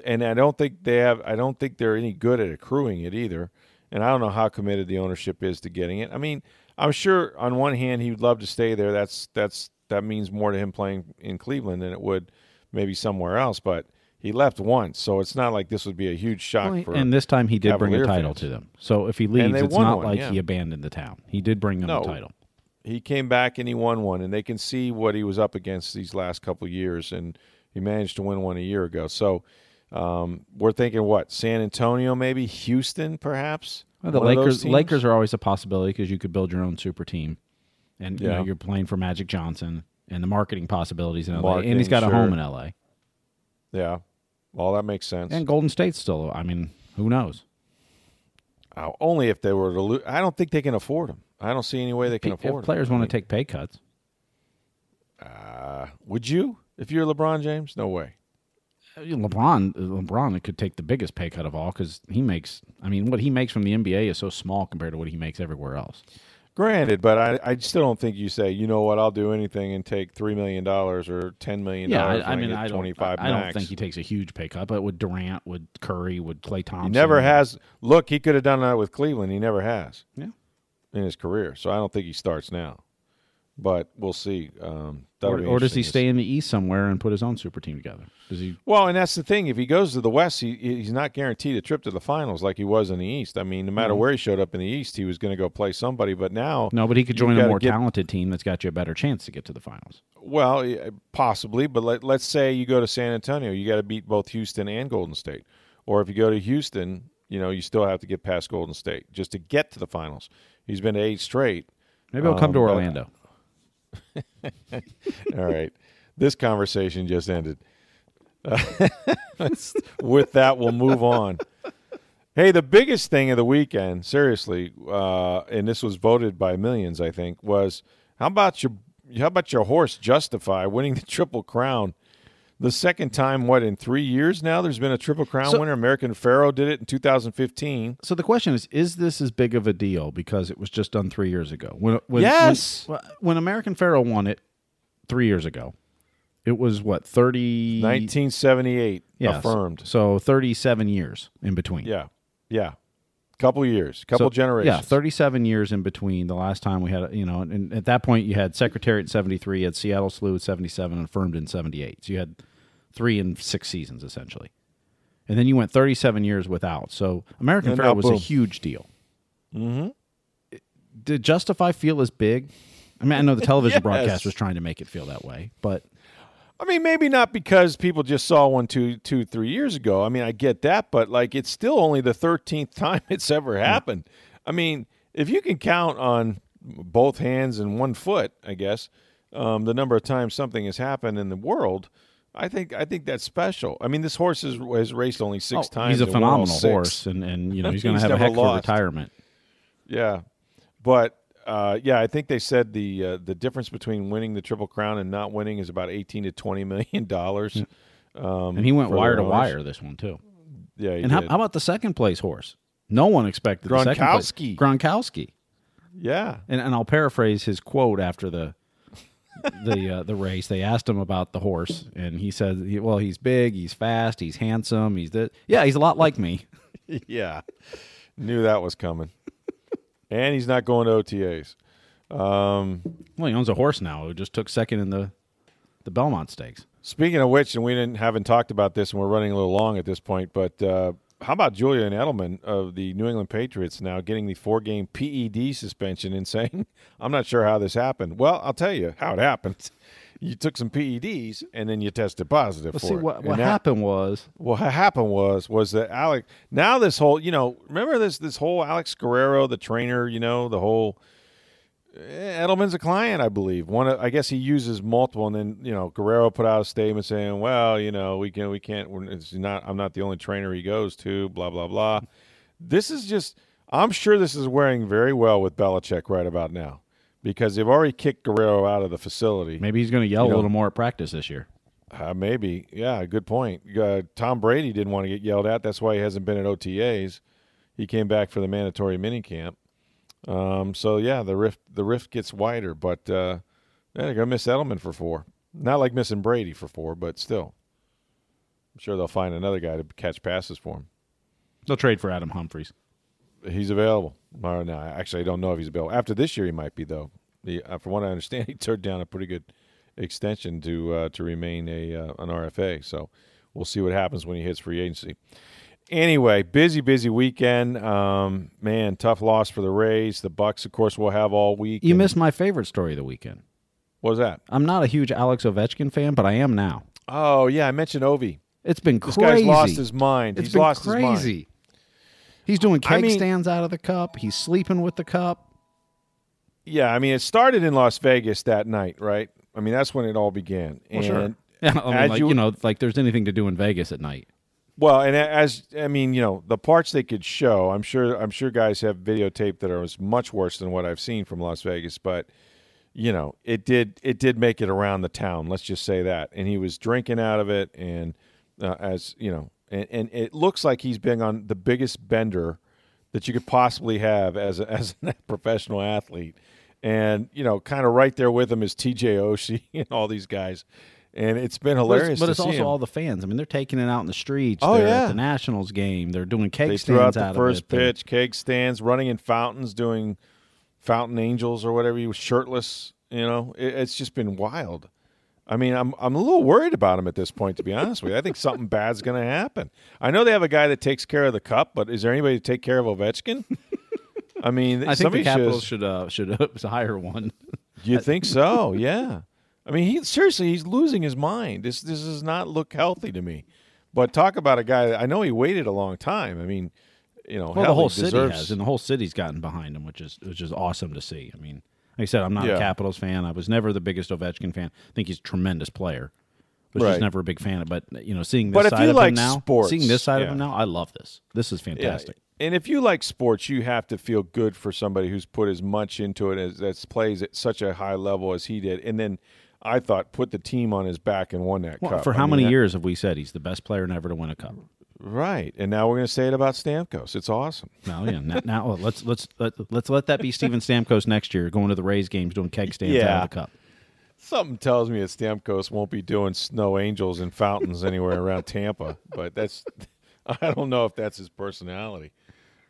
And I don't think they have. I don't think they're any good at accruing it either. And I don't know how committed the ownership is to getting it. I mean, I'm sure on one hand he would love to stay there. That's that's that means more to him playing in Cleveland than it would maybe somewhere else. But he left once, so it's not like this would be a huge shock Well, for. and this time he did bring a title fans. to them. So if he leaves, it's not one, like yeah. he abandoned the town. He did bring them No. a title. he came back and he won one, and they can see what he was up against these last couple of years, and he managed to win one a year ago. So um, we're thinking what San Antonio, maybe Houston, perhaps. Well, the One Lakers? Lakers are always a possibility because you could build your own super team, and you know, you're playing for Magic Johnson and the marketing possibilities in LA, Marketing, and he's got a sure. home in LA. Yeah, all that makes sense. And Golden State's still. I mean, who knows? Uh, only if they were to lose. I don't think they can afford him. I don't see any way they can If afford players him. want to take pay cuts, Uh, would you if you're LeBron James? No way. LeBron LeBron could take the biggest pay cut of all because he makes. I mean, what he makes from the NBA is so small compared to what he makes everywhere else. Granted, but I, I still don't think you say, you know what, I'll do anything and take three million dollars or ten million Yeah, dollars. I, I mean, I don't. twenty five. I, I don't think he takes a huge pay cut, but with Durant, with Curry, with Klay Thompson, He never has. Look, he could have done that with Cleveland. He never has. Yeah. In his career, so I don't think he starts now. But we'll see. Um, Or, or does he stay in the East somewhere and put his own super team together? Does he? Well, and that's the thing. If he goes to the West, he he's not guaranteed a trip to the finals like he was in the East. I mean, no matter No. where he showed up in the East, he was going to go play somebody. But now, No, but he could join a more get- talented team that's got you a better chance to get to the finals. Well, possibly, but let, let's say you go to San Antonio, you got to beat both Houston and Golden State. Or if you go to Houston, you know, you still have to get past Golden State just to get to the finals. He's been to eight straight. Maybe he'll come Um, to but- Orlando. All right. This conversation just ended. Let's- with that, we'll move on. Hey, the biggest thing of the weekend, seriously, uh, and this was voted by millions, I think, was how about your how about your horse Justify winning the Triple Crown? The second time, what in three years now? There's been a Triple Crown So- winner. American Pharoah did it in 2015. So the question is: Is this as big of a deal because it was just done three years ago? When, when Yes. when, when American Pharoah won it three years ago, it was what thirty 1978 yeah, affirmed. So thirty-seven years in between. Yeah, yeah, couple years, couple So, generations. Yeah, 37 years in between the last time we had, you know, and at that point you had Secretariat in 73, you had Seattle Slew at 77, and Affirmed in 78. So you had three and six seasons essentially. And then you went 37 years without. So American now was a huge deal. Mm-hmm. Did Justify feel as big? I mean, I know the television Yes. broadcast was trying to make it feel that way, but I mean, maybe not because people just saw one two, two, three years ago. I mean, I get that, but like, it's still only the thirteenth time it's ever happened. I mean, if you can count on both hands and one foot, I guess um, the number of times something has happened in the world, I think I think that's special. I mean, this horse has, has raced only six Oh, times. he's a and won all phenomenal horse, and, and you know he's going to have a heck of a retirement. Yeah, but uh, yeah, I think they said the uh, the difference between winning the Triple Crown and not winning is about eighteen to twenty million dollars. Um, And he went wire to wire this one too. Yeah, he And how, how about the second place horse? No one expected the second place. Gronkowski. Gronkowski. yeah, And, and I'll paraphrase his quote after the the uh, the race. They asked him about the horse, and he said, "Well, he's big, he's fast, he's handsome, he's the yeah, he's a lot like me." yeah, knew that was coming. And he's not going to OTAs. Um, Well, he owns a horse now who just took second in the the Belmont Stakes. Speaking of which, and we didn't haven't talked about this, and we're running a little long at this point, but uh, how about Julian Edelman of the New England Patriots now getting the four-game PED suspension and saying, "I'm not sure how this happened." Well, I'll tell you how it happened. You took some PEDs and then you tested positive But for see it. what what happened was What happened was was that Alex. Now this whole, you know, remember this this whole Alex Guerrero, the trainer. You know, the whole Eh, Edelman's a client, I believe. One, of- I guess he uses multiple, and then you know Guerrero put out a statement saying, "Well, you know, we can, we can't. It's not. I'm not the only trainer he goes to. Blah blah blah." This is just. I'm sure this is wearing very well with Belichick right about now, because they've already kicked Guerrero out of the facility. maybe he's going to yell You know- a little more at practice this year. Uh, maybe, yeah, good point. Uh, Tom Brady didn't want to get yelled at. That's why he hasn't been at OTAs. He came back for the mandatory minicamp. Um, so yeah, the rift the rift gets wider, but uh, they're gonna miss Edelman for four. Not like missing Brady for four, but still, I'm sure they'll find another guy to catch passes for him. They'll trade for Adam Humphries. He's available. Or no, actually, I don't know if he's available. After this year, he might be though. He, uh, from what I understand, he turned down a pretty good extension to uh, to remain a uh, an RFA. So we'll see what happens when he hits free agency. Anyway, busy, busy weekend. Um, man, tough loss for the Rays. The Bucs, of course, will have all week. You missed my favorite story of the weekend. What was that? I'm not a huge Alex Ovechkin fan, but I am now. Oh yeah, I mentioned Ovi. It's been This crazy. guy's lost his mind. It's He's been lost his mind. Crazy. He's doing I mean- stands out of the cup. He's sleeping with the cup. Yeah, I mean, it started in Las Vegas that night, right? I mean, that's when it all began. Well, and sure. Yeah, I mean, as like, you, know, like there's anything to do in Vegas at night. Well, and as I mean, you know, the parts they could show, I'm sure I'm sure guys have videotape that are much worse than what I've seen from Las Vegas, but you know, it did it did make it around the town, let's just say that. And he was drinking out of it and uh, as, you know, and, and it looks like he's been on the biggest bender that you could possibly have as a, as a professional athlete. And, you know, kind of right there with him is TJ Oshie and all these guys. And it's been But hilarious it's, but it's also all the fans. I mean, they're taking it out in the streets. Oh, they're yeah. at the Nationals game. They're doing keg they threw out stands the out first of it. They're- pitch, keg stands, running in fountains, doing fountain angels or whatever. He was shirtless. You know, it, it's just been wild. I mean, I'm I'm a little worried about him at this point. To be honest with you, I think something bad's going to happen. I know they have a guy that takes care of the cup, but is there anybody to take care of Ovechkin? I mean, I think the Capitals should. should uh, should hire one. You think so? Yeah. I mean, he seriously, he's losing his mind. This this does not look healthy to me. But talk about a guy. I know he waited a long time. I mean, you know, Well, hell, the whole he city deserves- has, and the whole city's gotten behind him, which is which is awesome to see. I mean, like I said, I'm not Yeah. a Capitals fan. I was never the biggest Ovechkin fan. I think he's a tremendous player, but Right. just never a big fan. of But you know, seeing this But if side you of like him now, sports, seeing this side of him now, I love this. This is fantastic. Yeah. And if you like sports, you have to feel good for somebody who's put as much into it as that plays at such a high level as he did. And then I thought put the team on his back and won that Well, cup. for I how mean, many that- years have we said he's the best player never to win a cup? Right. And now we're going to say it about Stamkos. It's awesome. No, yeah. Now, now let's let's let, let's let that be Steven Stamkos next year, going to the Rays games, doing keg stands out Yeah. of the cup. Something tells me that Stamkos won't be doing snow angels and fountains anywhere around Tampa, but that's I don't know if that's his personality.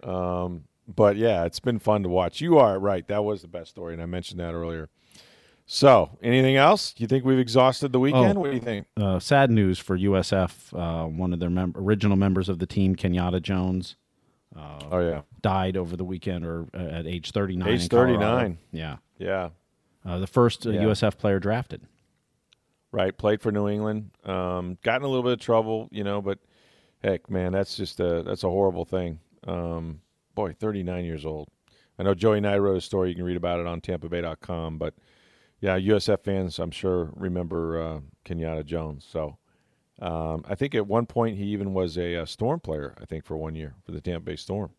Um, but yeah, it's been fun to watch. You are right; that was the best story, and I mentioned that earlier. So, anything else? You think we've exhausted the weekend? Oh. What do you think? Uh, sad news for USF. Uh, one of their mem- original members of the team, Kenyatta Jones, oh yeah, died over the weekend or uh, at age 39. Age 39. Yeah. yeah, Uh, the first uh, Yeah. USF player drafted. right. Played for New England. Um, got in a little bit of trouble, you know, but heck, man, that's just a that's a horrible thing. Um, boy, 39 years old. I know Joey and I wrote a story. You can read about it on TampaBay.com. But yeah, USF fans, I'm sure, remember uh, Kenyatta Jones. So um, I think at one point he even was a, uh Storm player. I think for one year for the Tampa Bay Storm,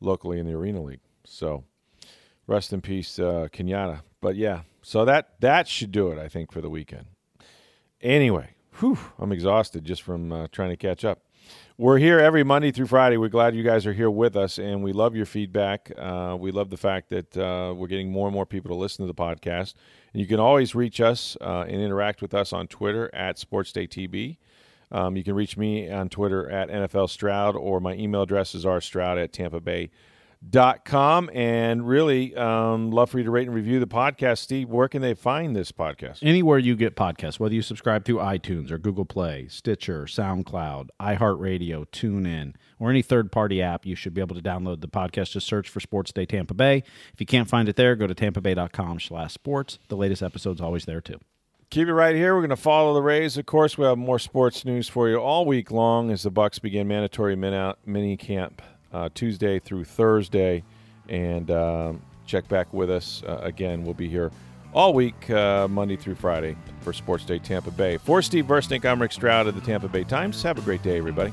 locally in the Arena League. So rest in peace, uh, Kenyatta. But yeah, so that that should do it. I think for the weekend. Anyway, whew, I'm exhausted just from uh, trying to catch up. We're here every Monday through Friday. We're glad you guys are here with us, and we love your feedback. Uh, we love the fact that uh, we're getting more and more people to listen to the podcast. And you can always reach us uh, and interact with us on Twitter at SportsDayTB. Um, you can reach me on Twitter at NFL Stroud, or my email address is rstroud at tampa bay dot com and really um, love for you to rate and review the podcast steve where can they find this podcast Anywhere you get podcasts, whether you subscribe through iTunes or Google Play, Stitcher, SoundCloud, iHeartRadio, TuneIn, or any third party app, you should be able to download the podcast. Just search for Sports Day Tampa Bay. If you can't find it there, go to tampabay.com slash sports. The latest episode's always there too. keep it right here we're going to follow the rays of course we have more sports news for you all week long as the bucs begin mandatory mini camp uh, tuesday through thursday. And um, check back with us. Uh, again we'll be here all week uh, monday through friday for sports day tampa bay. For steve versnick i'm rick stroud of the tampa bay times. Have a great day everybody